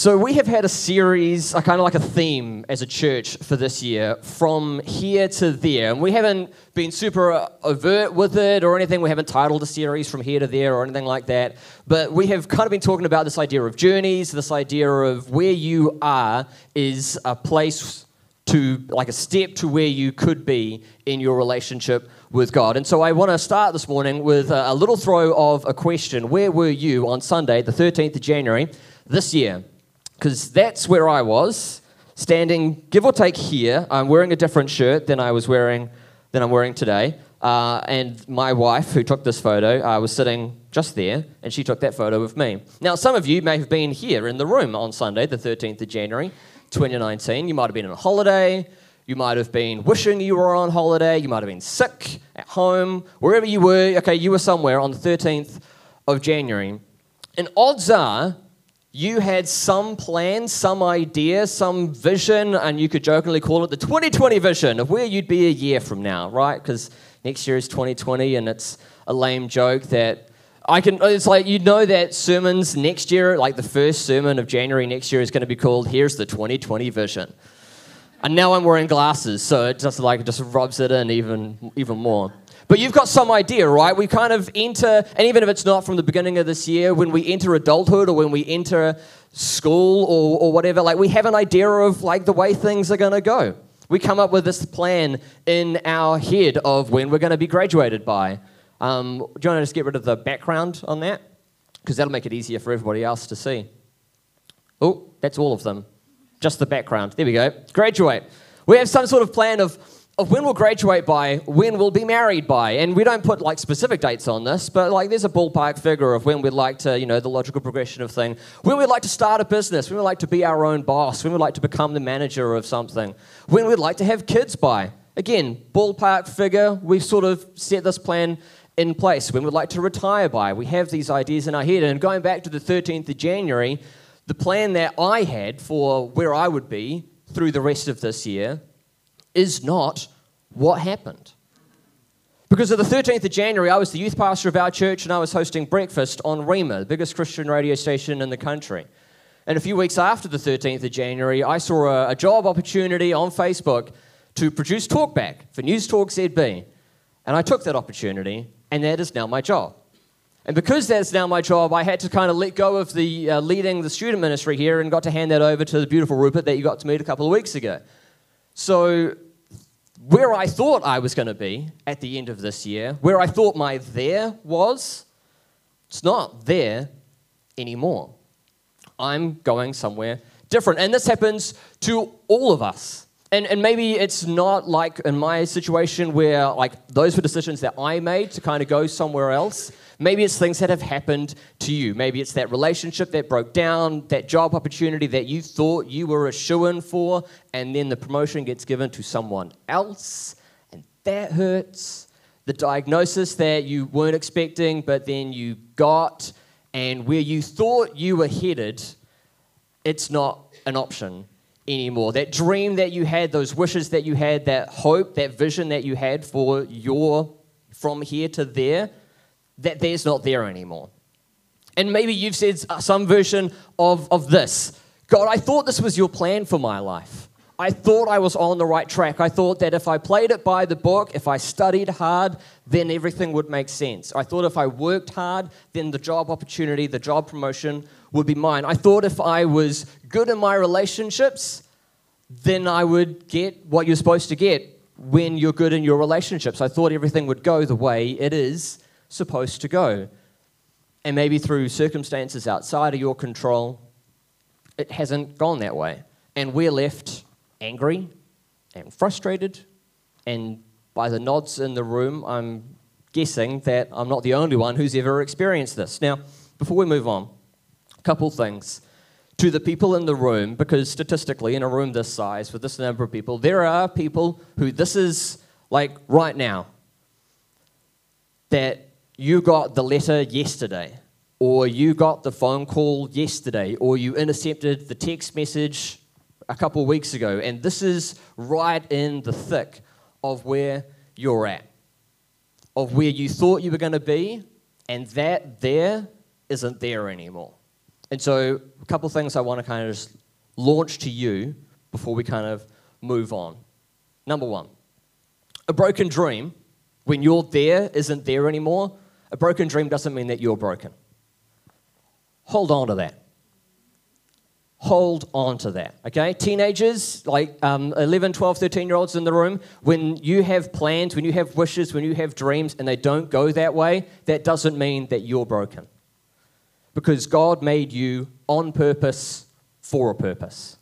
So, we have had a series, a kind of like a theme as a church for this year, from here to there. And we haven't been super uh, overt with it or anything. We haven't titled the series from here to there or anything like that. But we have kind of been talking about this idea of journeys, this idea of where you are is a place to, like a step to where you could be in your relationship with God. And so I want to start this morning with a little throw of a question Where were you on Sunday, the 13th of January this year? Because that's where I was, standing give or take here. I'm wearing a different shirt than I was wearing than I'm wearing today. Uh, and my wife, who took this photo, uh, was sitting just there, and she took that photo of me. Now, some of you may have been here in the room on Sunday, the 13th of January, 2019. You might have been on a holiday. You might have been wishing you were on holiday. You might have been sick at home, wherever you were. Okay, you were somewhere on the 13th of January. And odds are you had some plan, some idea, some vision, and you could jokingly call it the 2020 vision of where you'd be a year from now, right? Because next year is 2020, and it's a lame joke that I can. It's like you know that sermons next year, like the first sermon of January next year, is going to be called "Here's the 2020 vision." And now I'm wearing glasses, so it just like just rubs it in even even more. But you've got some idea, right? We kind of enter, and even if it's not from the beginning of this year, when we enter adulthood or when we enter school or, or whatever, like we have an idea of like the way things are going to go. We come up with this plan in our head of when we're going to be graduated by. Um, do you want to just get rid of the background on that? Because that'll make it easier for everybody else to see. Oh, that's all of them. Just the background. There we go. Graduate. We have some sort of plan of of when we'll graduate by, when we'll be married by. And we don't put like specific dates on this, but like there's a ballpark figure of when we'd like to, you know, the logical progression of thing. When we'd like to start a business, when we'd like to be our own boss, when we'd like to become the manager of something, when we'd like to have kids by. Again, ballpark figure, we've sort of set this plan in place. When we'd like to retire by, we have these ideas in our head. And going back to the 13th of January, the plan that I had for where I would be through the rest of this year is not what happened. Because of the 13th of January, I was the youth pastor of our church and I was hosting breakfast on Rhema, the biggest Christian radio station in the country. And a few weeks after the 13th of January, I saw a, a job opportunity on Facebook to produce talkback for News Talk ZB. And I took that opportunity, and that is now my job. And because that's now my job, I had to kind of let go of the uh, leading the student ministry here and got to hand that over to the beautiful Rupert that you got to meet a couple of weeks ago. So, where I thought I was going to be at the end of this year, where I thought my there was, it's not there anymore. I'm going somewhere different. And this happens to all of us. And, and maybe it's not like in my situation where like those were decisions that I made to kind of go somewhere else. Maybe it's things that have happened to you. Maybe it's that relationship that broke down, that job opportunity that you thought you were a shoe in for, and then the promotion gets given to someone else, and that hurts. The diagnosis that you weren't expecting, but then you got, and where you thought you were headed, it's not an option anymore. That dream that you had, those wishes that you had, that hope, that vision that you had for your from here to there, that there's not there anymore. And maybe you've said some version of, of this God, I thought this was your plan for my life. I thought I was on the right track. I thought that if I played it by the book, if I studied hard, then everything would make sense. I thought if I worked hard, then the job opportunity, the job promotion would be mine. I thought if I was good in my relationships, then I would get what you're supposed to get when you're good in your relationships. I thought everything would go the way it is supposed to go. And maybe through circumstances outside of your control, it hasn't gone that way. And we're left angry and frustrated. And by the nods in the room, I'm guessing that I'm not the only one who's ever experienced this. Now, before we move on, a couple things. To the people in the room, because statistically, in a room this size, with this number of people, there are people who this is like right now that you got the letter yesterday, or you got the phone call yesterday, or you intercepted the text message a couple weeks ago, and this is right in the thick of where you're at, of where you thought you were going to be, and that there isn't there anymore. And so, a couple things I want to kind of just launch to you before we kind of move on. Number one, a broken dream, when you're there, isn't there anymore. A broken dream doesn't mean that you're broken. Hold on to that hold on to that okay? Teenagers like um, 11 12 13 year olds in the room when you have plans when you have wishes when you have dreams and they don't go that way that doesn't mean that you're broken. Because god made you on purpose for a purpose.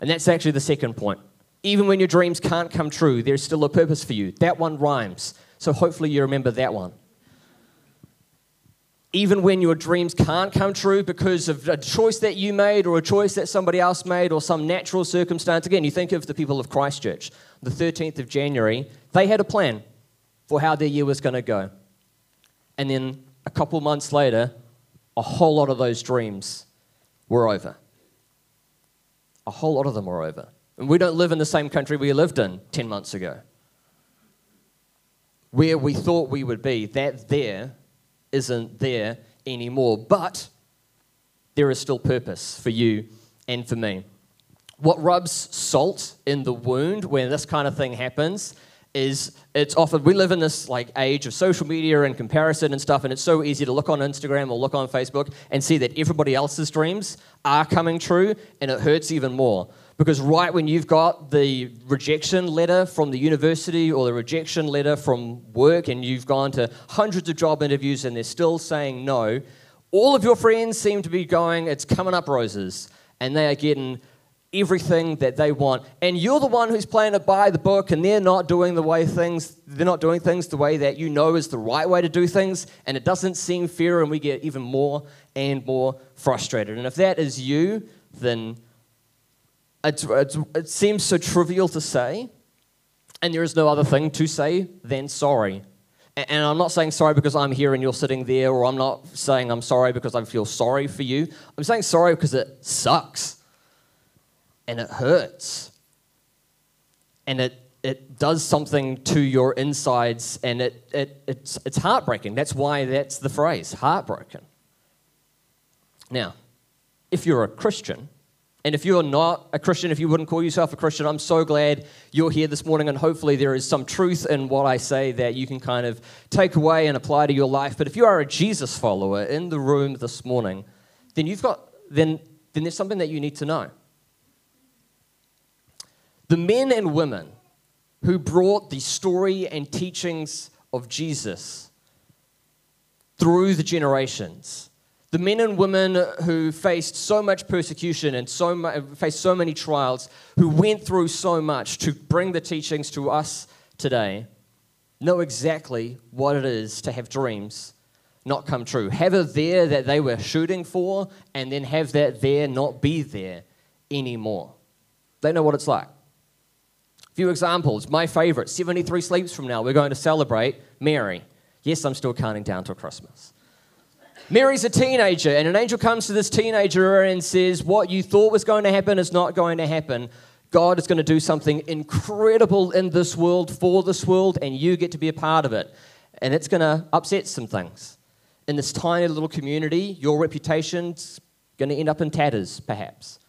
And that's actually the second point. Even when your dreams can't come true there's still a purpose for you. That one rhymes. So hopefully you remember that one even when your dreams can't come true because of a choice that you made or a choice that somebody else made or some natural circumstance. Again, you think of the people of Christchurch, the 13th of January, they had a plan for how their year was going to go. And then a couple months later, a whole lot of those dreams were over. A whole lot of them were over. And we don't live in the same country we lived in 10 months ago. Where we thought we would be, that there isn't there anymore. But there is still purpose for you and for me. What rubs salt in the wound when this kind of thing happens is it's often we live in this like age of social media and comparison and stuff and it's so easy to look on Instagram or look on Facebook and see that everybody else's dreams are coming true and it hurts even more because right when you've got the rejection letter from the university or the rejection letter from work and you've gone to hundreds of job interviews and they're still saying no, all of your friends seem to be going, it's coming up roses. And they are getting everything that they want. And you're the one who's playing it by the book and they're not doing the way things, they're not doing things the way that you know is the right way to do things. And it doesn't seem fair and we get even more and more frustrated. And if that is you, then it's, it's, it seems so trivial to say, and there is no other thing to say than sorry. And, and I'm not saying sorry because I'm here and you're sitting there, or I'm not saying I'm sorry because I feel sorry for you. I'm saying sorry because it sucks and it hurts and it it does something to your insides and it, it, it's, it's heartbreaking. That's why that's the phrase, heartbroken. Now, if you're a Christian, and if you're not a Christian, if you wouldn't call yourself a Christian, I'm so glad you're here this morning, and hopefully there is some truth in what I say that you can kind of take away and apply to your life. But if you are a Jesus follower in the room this morning, then you've got then then there's something that you need to know. The men and women who brought the story and teachings of Jesus through the generations the men and women who faced so much persecution and so mu- faced so many trials, who went through so much to bring the teachings to us today, know exactly what it is to have dreams not come true. Have a there that they were shooting for, and then have that there not be there anymore. They know what it's like. A few examples. My favorite 73 sleeps from now, we're going to celebrate Mary. Yes, I'm still counting down till Christmas. Mary's a teenager, and an angel comes to this teenager and says, What you thought was going to happen is not going to happen. God is going to do something incredible in this world, for this world, and you get to be a part of it. And it's going to upset some things. In this tiny little community, your reputation's going to end up in tatters, perhaps.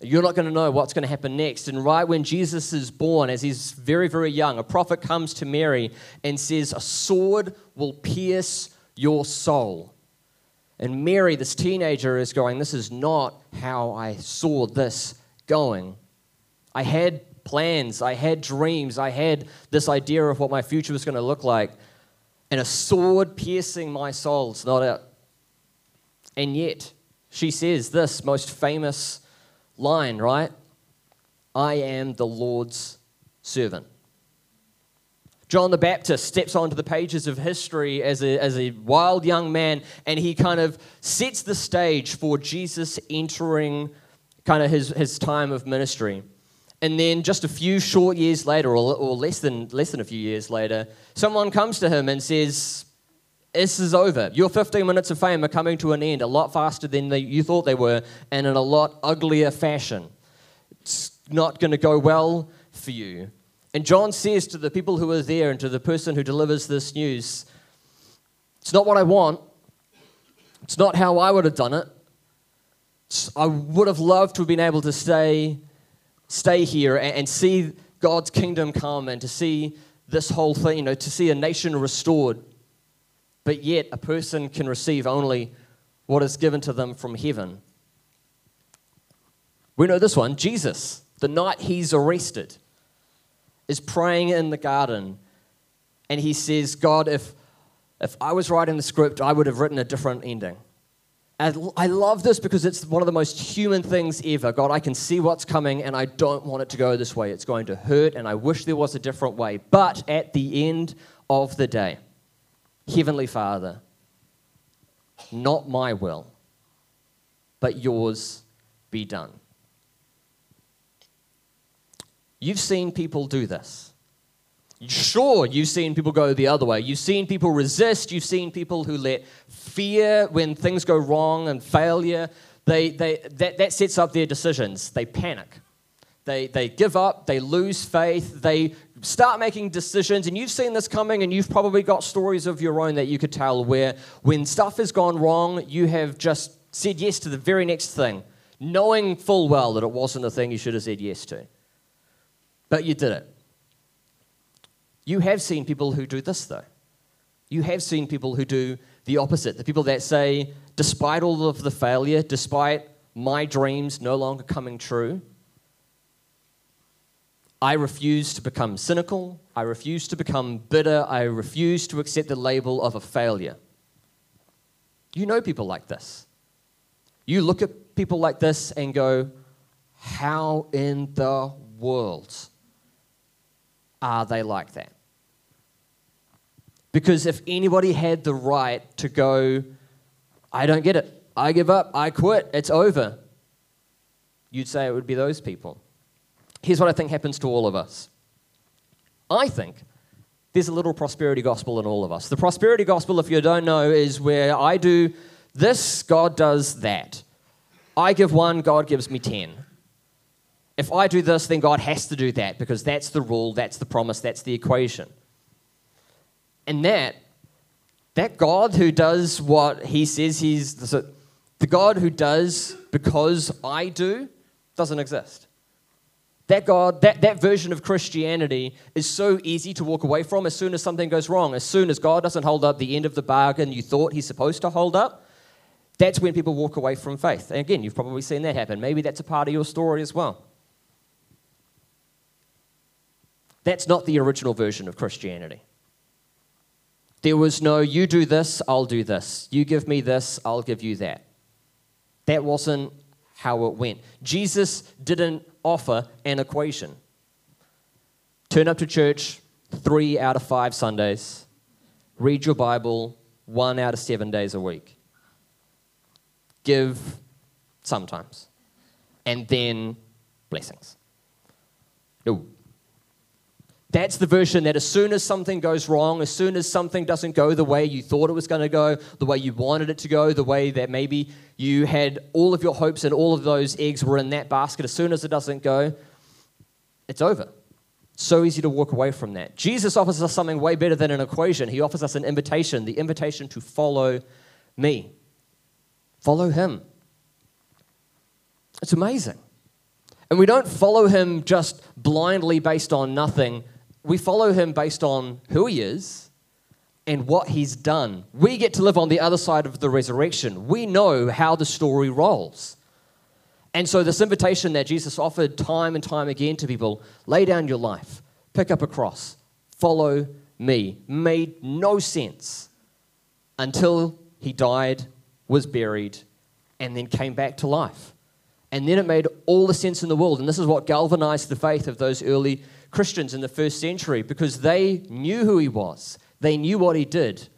You're not going to know what's going to happen next. And right when Jesus is born, as he's very, very young, a prophet comes to Mary and says, A sword will pierce your soul. And Mary, this teenager, is going, This is not how I saw this going. I had plans, I had dreams, I had this idea of what my future was going to look like. And a sword piercing my soul is not it. And yet, she says this most famous line, right? I am the Lord's servant. John the Baptist steps onto the pages of history as a, as a wild young man, and he kind of sets the stage for Jesus entering kind of his, his time of ministry. And then just a few short years later, or, or less, than, less than a few years later, someone comes to him and says, This is over. Your 15 minutes of fame are coming to an end a lot faster than they, you thought they were, and in a lot uglier fashion. It's not going to go well for you. And John says to the people who are there and to the person who delivers this news, It's not what I want. It's not how I would have done it. I would have loved to have been able to stay stay here and, and see God's kingdom come and to see this whole thing, you know, to see a nation restored. But yet, a person can receive only what is given to them from heaven. We know this one Jesus, the night he's arrested, is praying in the garden. And he says, God, if, if I was writing the script, I would have written a different ending. I love this because it's one of the most human things ever. God, I can see what's coming and I don't want it to go this way. It's going to hurt and I wish there was a different way. But at the end of the day, Heavenly Father, not my will, but yours be done. You've seen people do this. Sure, you've seen people go the other way. You've seen people resist. You've seen people who let fear, when things go wrong and failure, they, they, that, that sets up their decisions. They panic. They, they give up. They lose faith. They start making decisions. And you've seen this coming, and you've probably got stories of your own that you could tell where when stuff has gone wrong, you have just said yes to the very next thing, knowing full well that it wasn't the thing you should have said yes to. But you did it. You have seen people who do this, though. You have seen people who do the opposite. The people that say, despite all of the failure, despite my dreams no longer coming true, I refuse to become cynical. I refuse to become bitter. I refuse to accept the label of a failure. You know people like this. You look at people like this and go, How in the world are they like that? Because if anybody had the right to go, I don't get it, I give up, I quit, it's over, you'd say it would be those people. Here's what I think happens to all of us I think there's a little prosperity gospel in all of us. The prosperity gospel, if you don't know, is where I do this, God does that. I give one, God gives me 10. If I do this, then God has to do that because that's the rule, that's the promise, that's the equation. And that, that God who does what he says he's, the God who does because I do, doesn't exist. That God, that, that version of Christianity is so easy to walk away from as soon as something goes wrong. As soon as God doesn't hold up the end of the bargain you thought he's supposed to hold up, that's when people walk away from faith. And again, you've probably seen that happen. Maybe that's a part of your story as well. That's not the original version of Christianity. There was no, you do this, I'll do this. You give me this, I'll give you that. That wasn't how it went. Jesus didn't offer an equation. Turn up to church three out of five Sundays, read your Bible one out of seven days a week, give sometimes, and then blessings. No, that's the version that as soon as something goes wrong, as soon as something doesn't go the way you thought it was going to go, the way you wanted it to go, the way that maybe you had all of your hopes and all of those eggs were in that basket, as soon as it doesn't go, it's over. So easy to walk away from that. Jesus offers us something way better than an equation. He offers us an invitation, the invitation to follow me. Follow him. It's amazing. And we don't follow him just blindly based on nothing we follow him based on who he is and what he's done. We get to live on the other side of the resurrection. We know how the story rolls. And so, this invitation that Jesus offered time and time again to people lay down your life, pick up a cross, follow me, made no sense until he died, was buried, and then came back to life. And then it made all the sense in the world. And this is what galvanized the faith of those early Christians in the first century because they knew who he was, they knew what he did.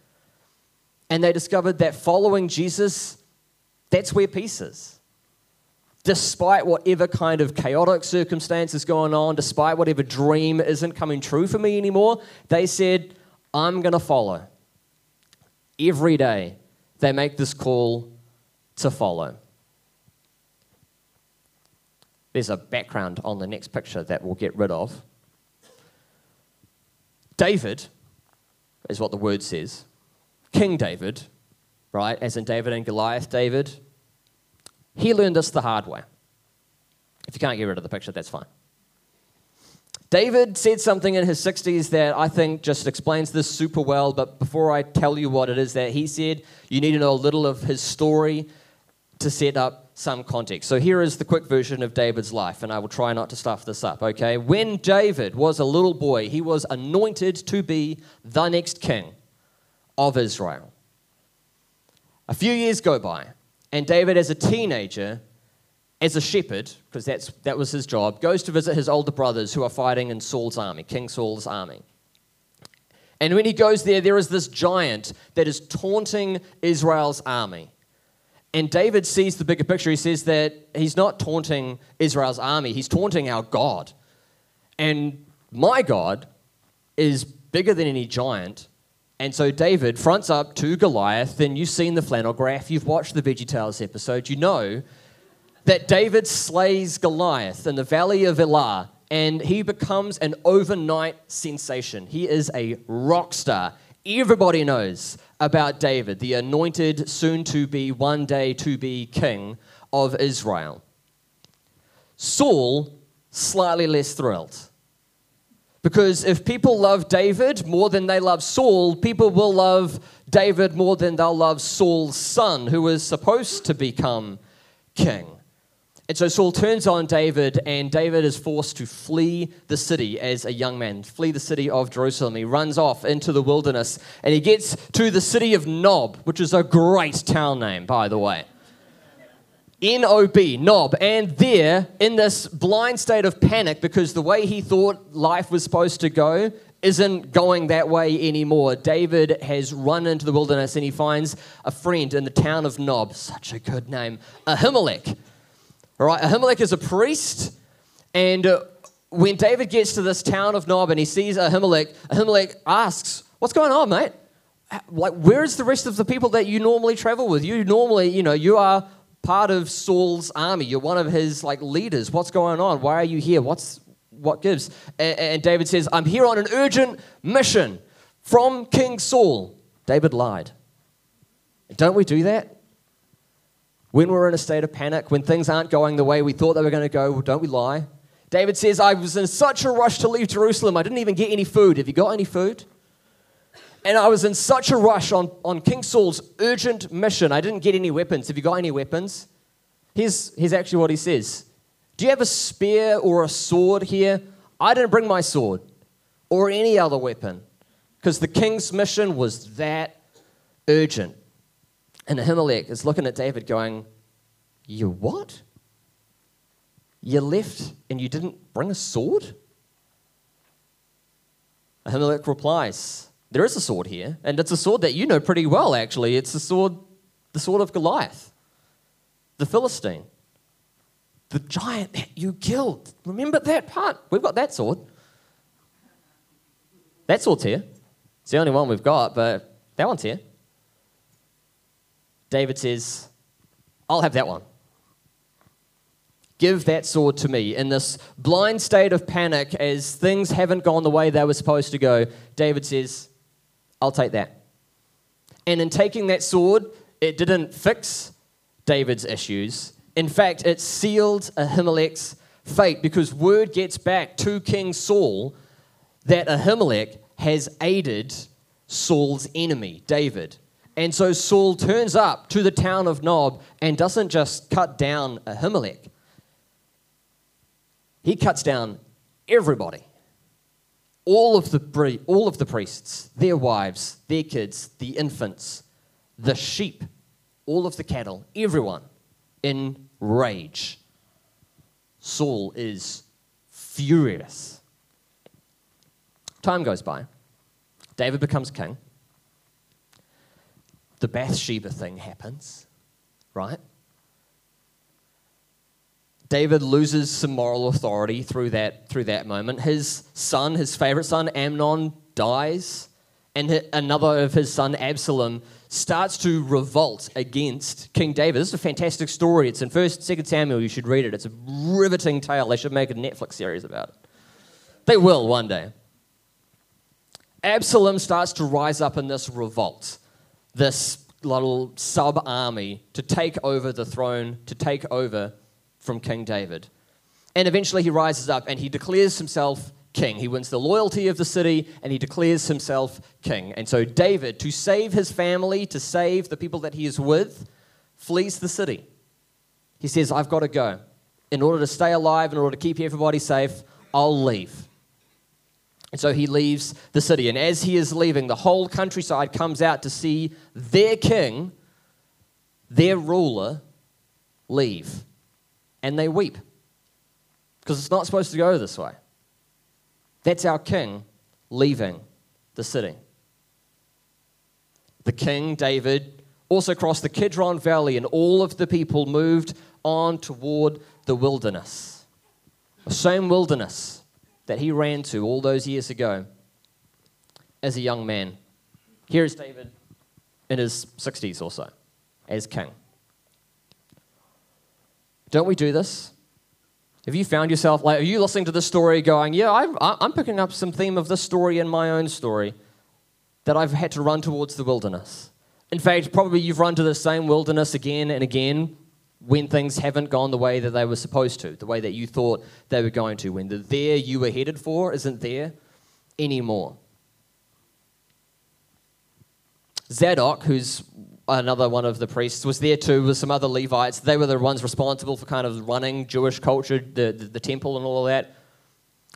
And they discovered that following Jesus, that's where peace is. Despite whatever kind of chaotic circumstances going on, despite whatever dream isn't coming true for me anymore, they said, I'm going to follow. Every day, they make this call to follow. There's a background on the next picture that we'll get rid of. David is what the word says. King David, right, as in David and Goliath David, he learned this the hard way. If you can't get rid of the picture, that's fine. David said something in his 60s that I think just explains this super well, but before I tell you what it is that he said, you need to know a little of his story to set up some context. So here is the quick version of David's life, and I will try not to stuff this up, okay? When David was a little boy, he was anointed to be the next king of Israel. A few years go by, and David, as a teenager, as a shepherd, because that's, that was his job, goes to visit his older brothers who are fighting in Saul's army, King Saul's army. And when he goes there, there is this giant that is taunting Israel's army. And David sees the bigger picture. He says that he's not taunting Israel's army, he's taunting our God. And my God is bigger than any giant. And so David fronts up to Goliath, and you've seen the flannel graph, you've watched the Veggie Tales episode, you know that David slays Goliath in the valley of Elah, and he becomes an overnight sensation. He is a rock star. Everybody knows about David, the anointed, soon to be, one day to be king of Israel. Saul, slightly less thrilled. Because if people love David more than they love Saul, people will love David more than they'll love Saul's son, who is supposed to become king. And so Saul turns on David, and David is forced to flee the city as a young man, flee the city of Jerusalem. He runs off into the wilderness, and he gets to the city of Nob, which is a great town name, by the way. N O B, Nob. And there, in this blind state of panic, because the way he thought life was supposed to go isn't going that way anymore. David has run into the wilderness and he finds a friend in the town of Nob, such a good name, Ahimelech all right, Ahimelech is a priest, and uh, when David gets to this town of Nob and he sees Ahimelech, Ahimelech asks, What's going on, mate? Like, where's the rest of the people that you normally travel with? You normally, you know, you are part of Saul's army. You're one of his like leaders. What's going on? Why are you here? What's what gives? And, and David says, I'm here on an urgent mission from King Saul. David lied. Don't we do that? When we're in a state of panic, when things aren't going the way we thought they were going to go, don't we lie? David says, I was in such a rush to leave Jerusalem, I didn't even get any food. Have you got any food? And I was in such a rush on, on King Saul's urgent mission, I didn't get any weapons. Have you got any weapons? Here's, here's actually what he says Do you have a spear or a sword here? I didn't bring my sword or any other weapon because the king's mission was that urgent. And Ahimelech is looking at David going, You what? You left and you didn't bring a sword? Ahimelech replies, There is a sword here, and it's a sword that you know pretty well, actually. It's the sword, the sword of Goliath, the Philistine, the giant that you killed. Remember that part? We've got that sword. That sword's here. It's the only one we've got, but that one's here. David says, I'll have that one. Give that sword to me. In this blind state of panic, as things haven't gone the way they were supposed to go, David says, I'll take that. And in taking that sword, it didn't fix David's issues. In fact, it sealed Ahimelech's fate because word gets back to King Saul that Ahimelech has aided Saul's enemy, David. And so Saul turns up to the town of Nob and doesn't just cut down Ahimelech, he cuts down everybody. All of, the, all of the priests, their wives, their kids, the infants, the sheep, all of the cattle, everyone in rage. Saul is furious. Time goes by. David becomes king. The Bathsheba thing happens, right? David loses some moral authority through that, through that moment. His son, his favorite son, Amnon, dies, and another of his son, Absalom, starts to revolt against King David. This is a fantastic story. It's in 1st, 2nd Samuel. You should read it. It's a riveting tale. They should make a Netflix series about it. They will one day. Absalom starts to rise up in this revolt, this little sub army to take over the throne, to take over from King David. And eventually he rises up and he declares himself king. He wins the loyalty of the city and he declares himself king. And so David, to save his family, to save the people that he is with, flees the city. He says, I've got to go. In order to stay alive, in order to keep everybody safe, I'll leave. And so he leaves the city. And as he is leaving, the whole countryside comes out to see their king, their ruler, leave. And they weep. Because it's not supposed to go this way. That's our king leaving the city. The king, David, also crossed the Kidron Valley, and all of the people moved on toward the wilderness. The same wilderness that he ran to all those years ago as a young man. Here is David in his 60s or so as king. Don't we do this? Have you found yourself, like, are you listening to this story going, yeah, I'm, I'm picking up some theme of this story in my own story that I've had to run towards the wilderness? In fact, probably you've run to the same wilderness again and again when things haven't gone the way that they were supposed to, the way that you thought they were going to, when the there you were headed for isn't there anymore. Zadok, who's another one of the priests was there too with some other Levites. They were the ones responsible for kind of running Jewish culture, the, the, the temple and all of that.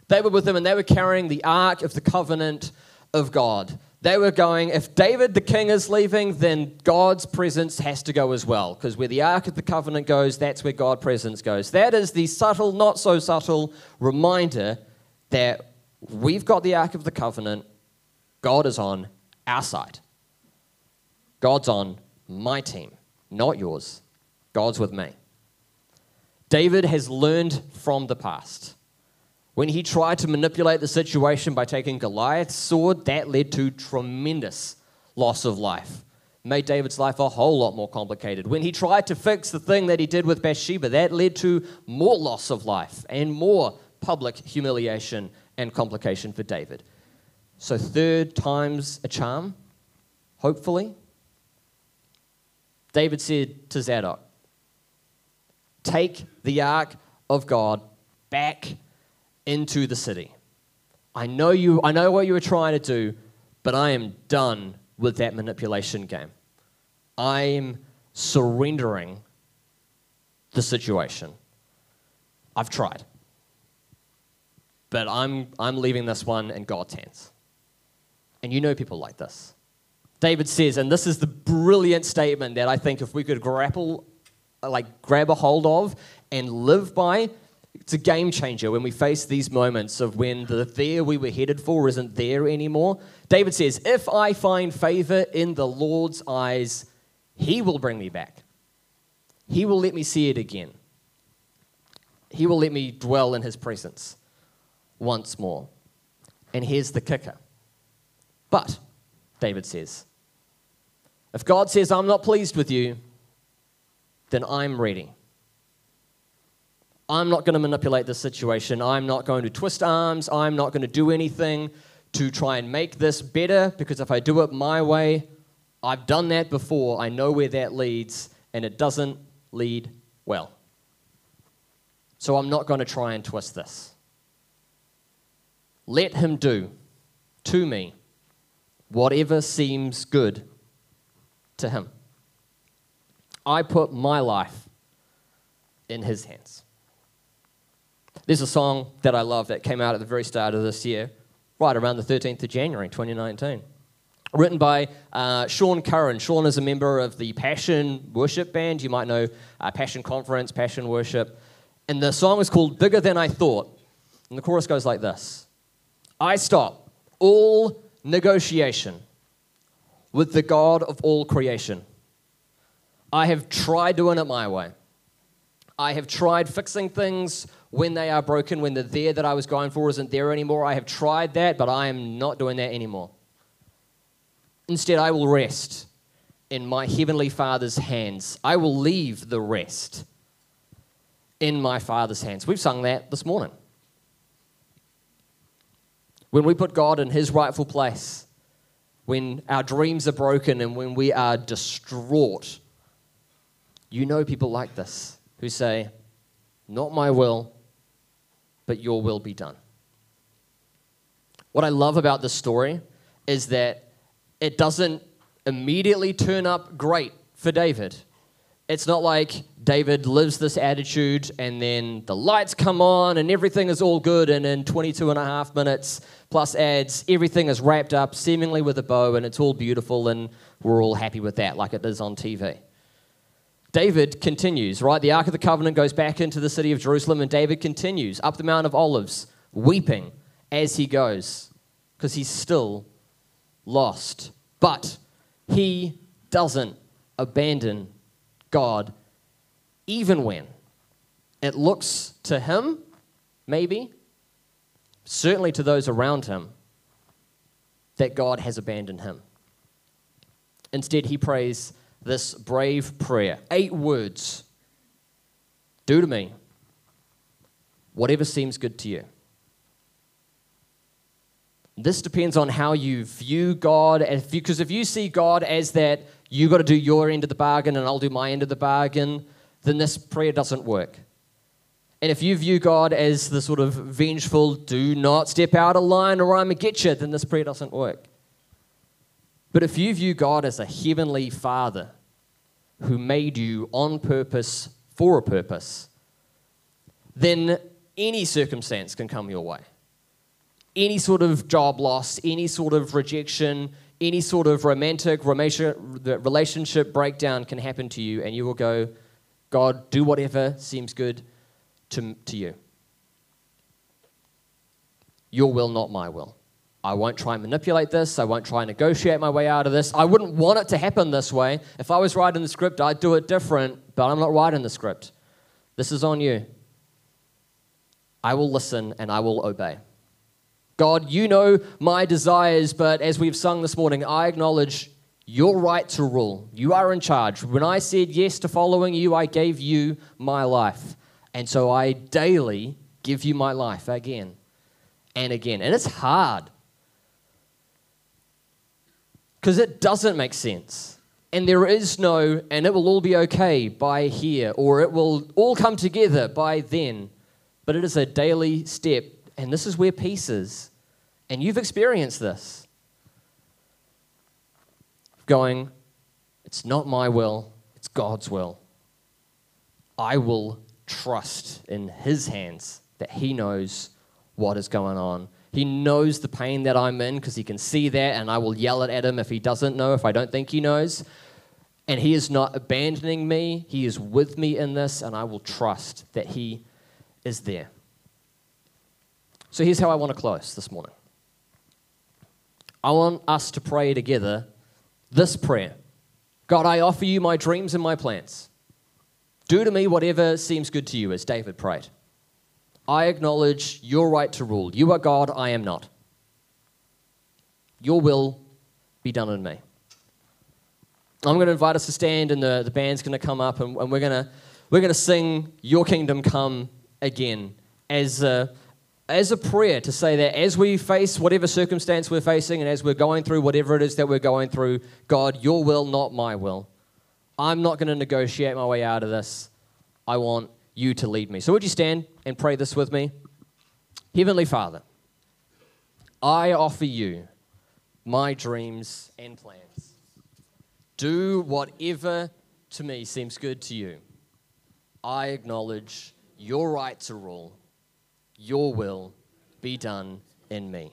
They were with them and they were carrying the Ark of the Covenant of God. They were going, if David the king is leaving, then God's presence has to go as well. Because where the Ark of the Covenant goes, that's where God's presence goes. That is the subtle, not so subtle reminder that we've got the Ark of the Covenant, God is on our side. God's on my team, not yours. God's with me. David has learned from the past. When he tried to manipulate the situation by taking Goliath's sword, that led to tremendous loss of life. Made David's life a whole lot more complicated. When he tried to fix the thing that he did with Bathsheba, that led to more loss of life and more public humiliation and complication for David. So, third time's a charm, hopefully. David said to Zadok, Take the ark of God back into the city. I know you I know what you were trying to do, but I am done with that manipulation game. I'm surrendering the situation. I've tried. But I'm I'm leaving this one in God's hands. And you know people like this. David says, and this is the brilliant statement that I think if we could grapple, like grab a hold of and live by, it's a game changer when we face these moments of when the there we were headed for isn't there anymore. David says, If I find favor in the Lord's eyes, he will bring me back. He will let me see it again. He will let me dwell in his presence once more. And here's the kicker. But David says. If God says, I'm not pleased with you, then I'm ready. I'm not going to manipulate this situation. I'm not going to twist arms. I'm not going to do anything to try and make this better because if I do it my way, I've done that before. I know where that leads, and it doesn't lead well. So I'm not going to try and twist this. Let him do to me whatever seems good to him. I put my life in his hands. There's a song that I love that came out at the very start of this year, right around the 13th of January 2019. Written by uh, Sean Curran. Sean is a member of the Passion Worship Band. You might know uh, Passion Conference, Passion Worship. And the song is called Bigger Than I Thought. And the chorus goes like this I stop all negotiation with the God of all creation. I have tried doing it my way. I have tried fixing things when they are broken, when the there that I was going for isn't there anymore. I have tried that, but I am not doing that anymore. Instead, I will rest in my heavenly Father's hands. I will leave the rest in my Father's hands. We've sung that this morning. When we put God in his rightful place, when our dreams are broken and when we are distraught, you know people like this who say, Not my will, but your will be done. What I love about this story is that it doesn't immediately turn up great for David. It's not like David lives this attitude and then the lights come on and everything is all good, and in 22 and a half minutes plus ads, everything is wrapped up seemingly with a bow and it's all beautiful and we're all happy with that, like it is on TV. David continues, right? The Ark of the Covenant goes back into the city of Jerusalem, and David continues up the Mount of Olives, weeping as he goes, because he's still lost. But he doesn't abandon God, even when it looks to him, maybe, certainly to those around him, that God has abandoned him. Instead, he prays this brave prayer. Eight words Do to me whatever seems good to you. This depends on how you view God, because if you see God as that you got to do your end of the bargain and I'll do my end of the bargain, then this prayer doesn't work. And if you view God as the sort of vengeful, do not step out of line or I'm going to get you, then this prayer doesn't work. But if you view God as a heavenly Father who made you on purpose for a purpose, then any circumstance can come your way. Any sort of job loss, any sort of rejection, any sort of romantic relationship breakdown can happen to you, and you will go, God, do whatever seems good to, to you. Your will, not my will. I won't try and manipulate this. I won't try and negotiate my way out of this. I wouldn't want it to happen this way. If I was writing the script, I'd do it different, but I'm not writing the script. This is on you. I will listen and I will obey. God, you know my desires, but as we've sung this morning, I acknowledge your right to rule. You are in charge. When I said yes to following you, I gave you my life. And so I daily give you my life again and again. And it's hard because it doesn't make sense. And there is no, and it will all be okay by here, or it will all come together by then. But it is a daily step and this is where peace is. And you've experienced this. Going, it's not my will, it's God's will. I will trust in His hands that He knows what is going on. He knows the pain that I'm in because He can see that, and I will yell it at Him if He doesn't know, if I don't think He knows. And He is not abandoning me, He is with me in this, and I will trust that He is there. So here's how I want to close this morning. I want us to pray together this prayer God, I offer you my dreams and my plans. Do to me whatever seems good to you, as David prayed. I acknowledge your right to rule. You are God, I am not. Your will be done in me. I'm going to invite us to stand, and the, the band's going to come up, and, and we're going to we're going to sing Your Kingdom Come again as. Uh, as a prayer to say that as we face whatever circumstance we're facing and as we're going through whatever it is that we're going through, God, your will, not my will. I'm not going to negotiate my way out of this. I want you to lead me. So, would you stand and pray this with me? Heavenly Father, I offer you my dreams and plans. Do whatever to me seems good to you. I acknowledge your right to rule your will be done in me.